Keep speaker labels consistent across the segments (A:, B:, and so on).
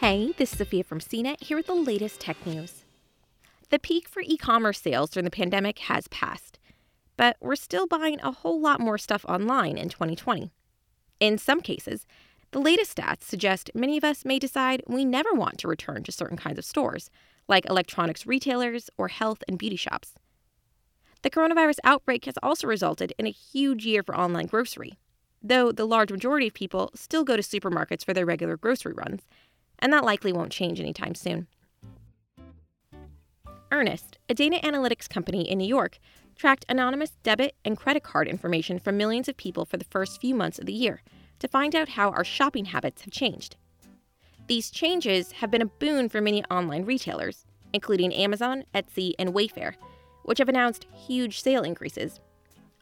A: Hey, this is Sophia from CNET here with the latest tech news. The peak for e commerce sales during the pandemic has passed, but we're still buying a whole lot more stuff online in 2020. In some cases, the latest stats suggest many of us may decide we never want to return to certain kinds of stores, like electronics retailers or health and beauty shops. The coronavirus outbreak has also resulted in a huge year for online grocery, though the large majority of people still go to supermarkets for their regular grocery runs, and that likely won't change anytime soon. Earnest, a data analytics company in New York, tracked anonymous debit and credit card information from millions of people for the first few months of the year to find out how our shopping habits have changed. These changes have been a boon for many online retailers, including Amazon, Etsy, and Wayfair, which have announced huge sale increases.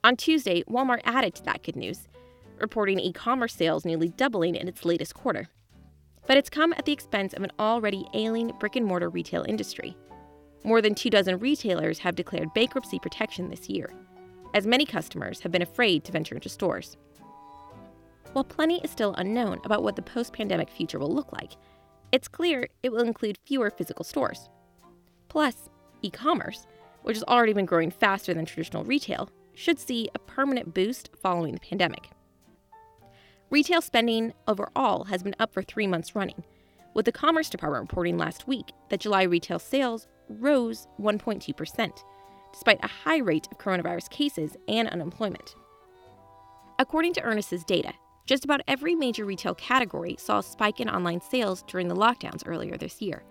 A: On Tuesday, Walmart added to that good news, reporting e commerce sales nearly doubling in its latest quarter. But it's come at the expense of an already ailing brick and mortar retail industry. More than two dozen retailers have declared bankruptcy protection this year, as many customers have been afraid to venture into stores. While plenty is still unknown about what the post pandemic future will look like, it's clear it will include fewer physical stores. Plus, e commerce, which has already been growing faster than traditional retail, should see a permanent boost following the pandemic. Retail spending overall has been up for three months running, with the Commerce Department reporting last week that July retail sales rose 1.2%, despite a high rate of coronavirus cases and unemployment. According to Earnest's data, just about every major retail category saw a spike in online sales during the lockdowns earlier this year.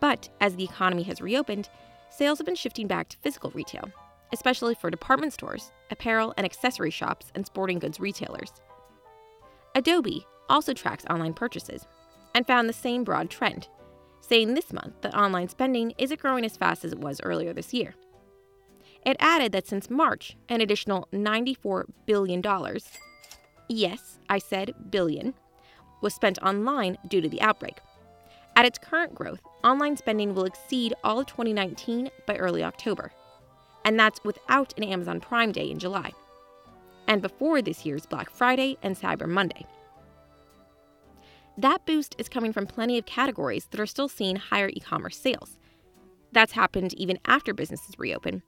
A: But as the economy has reopened, sales have been shifting back to physical retail, especially for department stores, apparel and accessory shops, and sporting goods retailers. Adobe also tracks online purchases and found the same broad trend, saying this month that online spending isn't growing as fast as it was earlier this year. It added that since March, an additional $94 billion, yes, I said billion, was spent online due to the outbreak. At its current growth, online spending will exceed all of 2019 by early October. And that's without an Amazon Prime Day in July. And before this year's Black Friday and Cyber Monday. That boost is coming from plenty of categories that are still seeing higher e commerce sales. That's happened even after businesses reopen,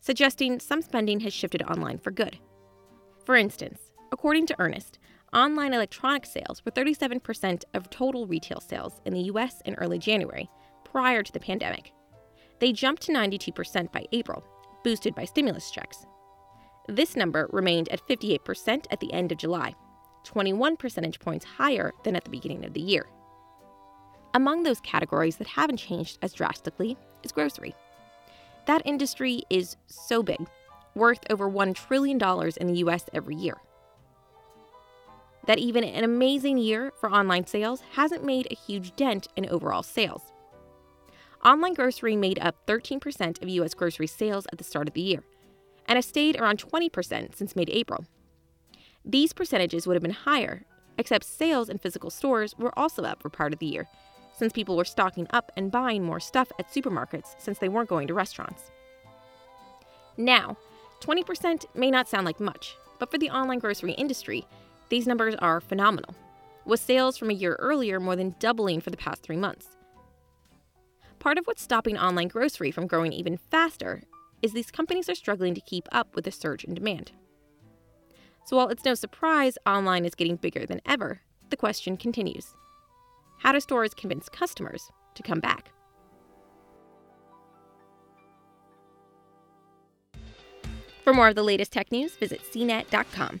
A: suggesting some spending has shifted online for good. For instance, according to Earnest, online electronic sales were 37% of total retail sales in the US in early January, prior to the pandemic. They jumped to 92% by April, boosted by stimulus checks. This number remained at 58% at the end of July, 21 percentage points higher than at the beginning of the year. Among those categories that haven't changed as drastically is grocery. That industry is so big, worth over $1 trillion in the US every year. That even an amazing year for online sales hasn't made a huge dent in overall sales. Online grocery made up 13% of US grocery sales at the start of the year, and has stayed around 20% since mid April. These percentages would have been higher, except sales in physical stores were also up for part of the year, since people were stocking up and buying more stuff at supermarkets since they weren't going to restaurants. Now, 20% may not sound like much, but for the online grocery industry, these numbers are phenomenal, with sales from a year earlier more than doubling for the past three months. Part of what's stopping online grocery from growing even faster is these companies are struggling to keep up with the surge in demand. So while it's no surprise online is getting bigger than ever, the question continues How do stores convince customers to come back? For more of the latest tech news, visit cnet.com.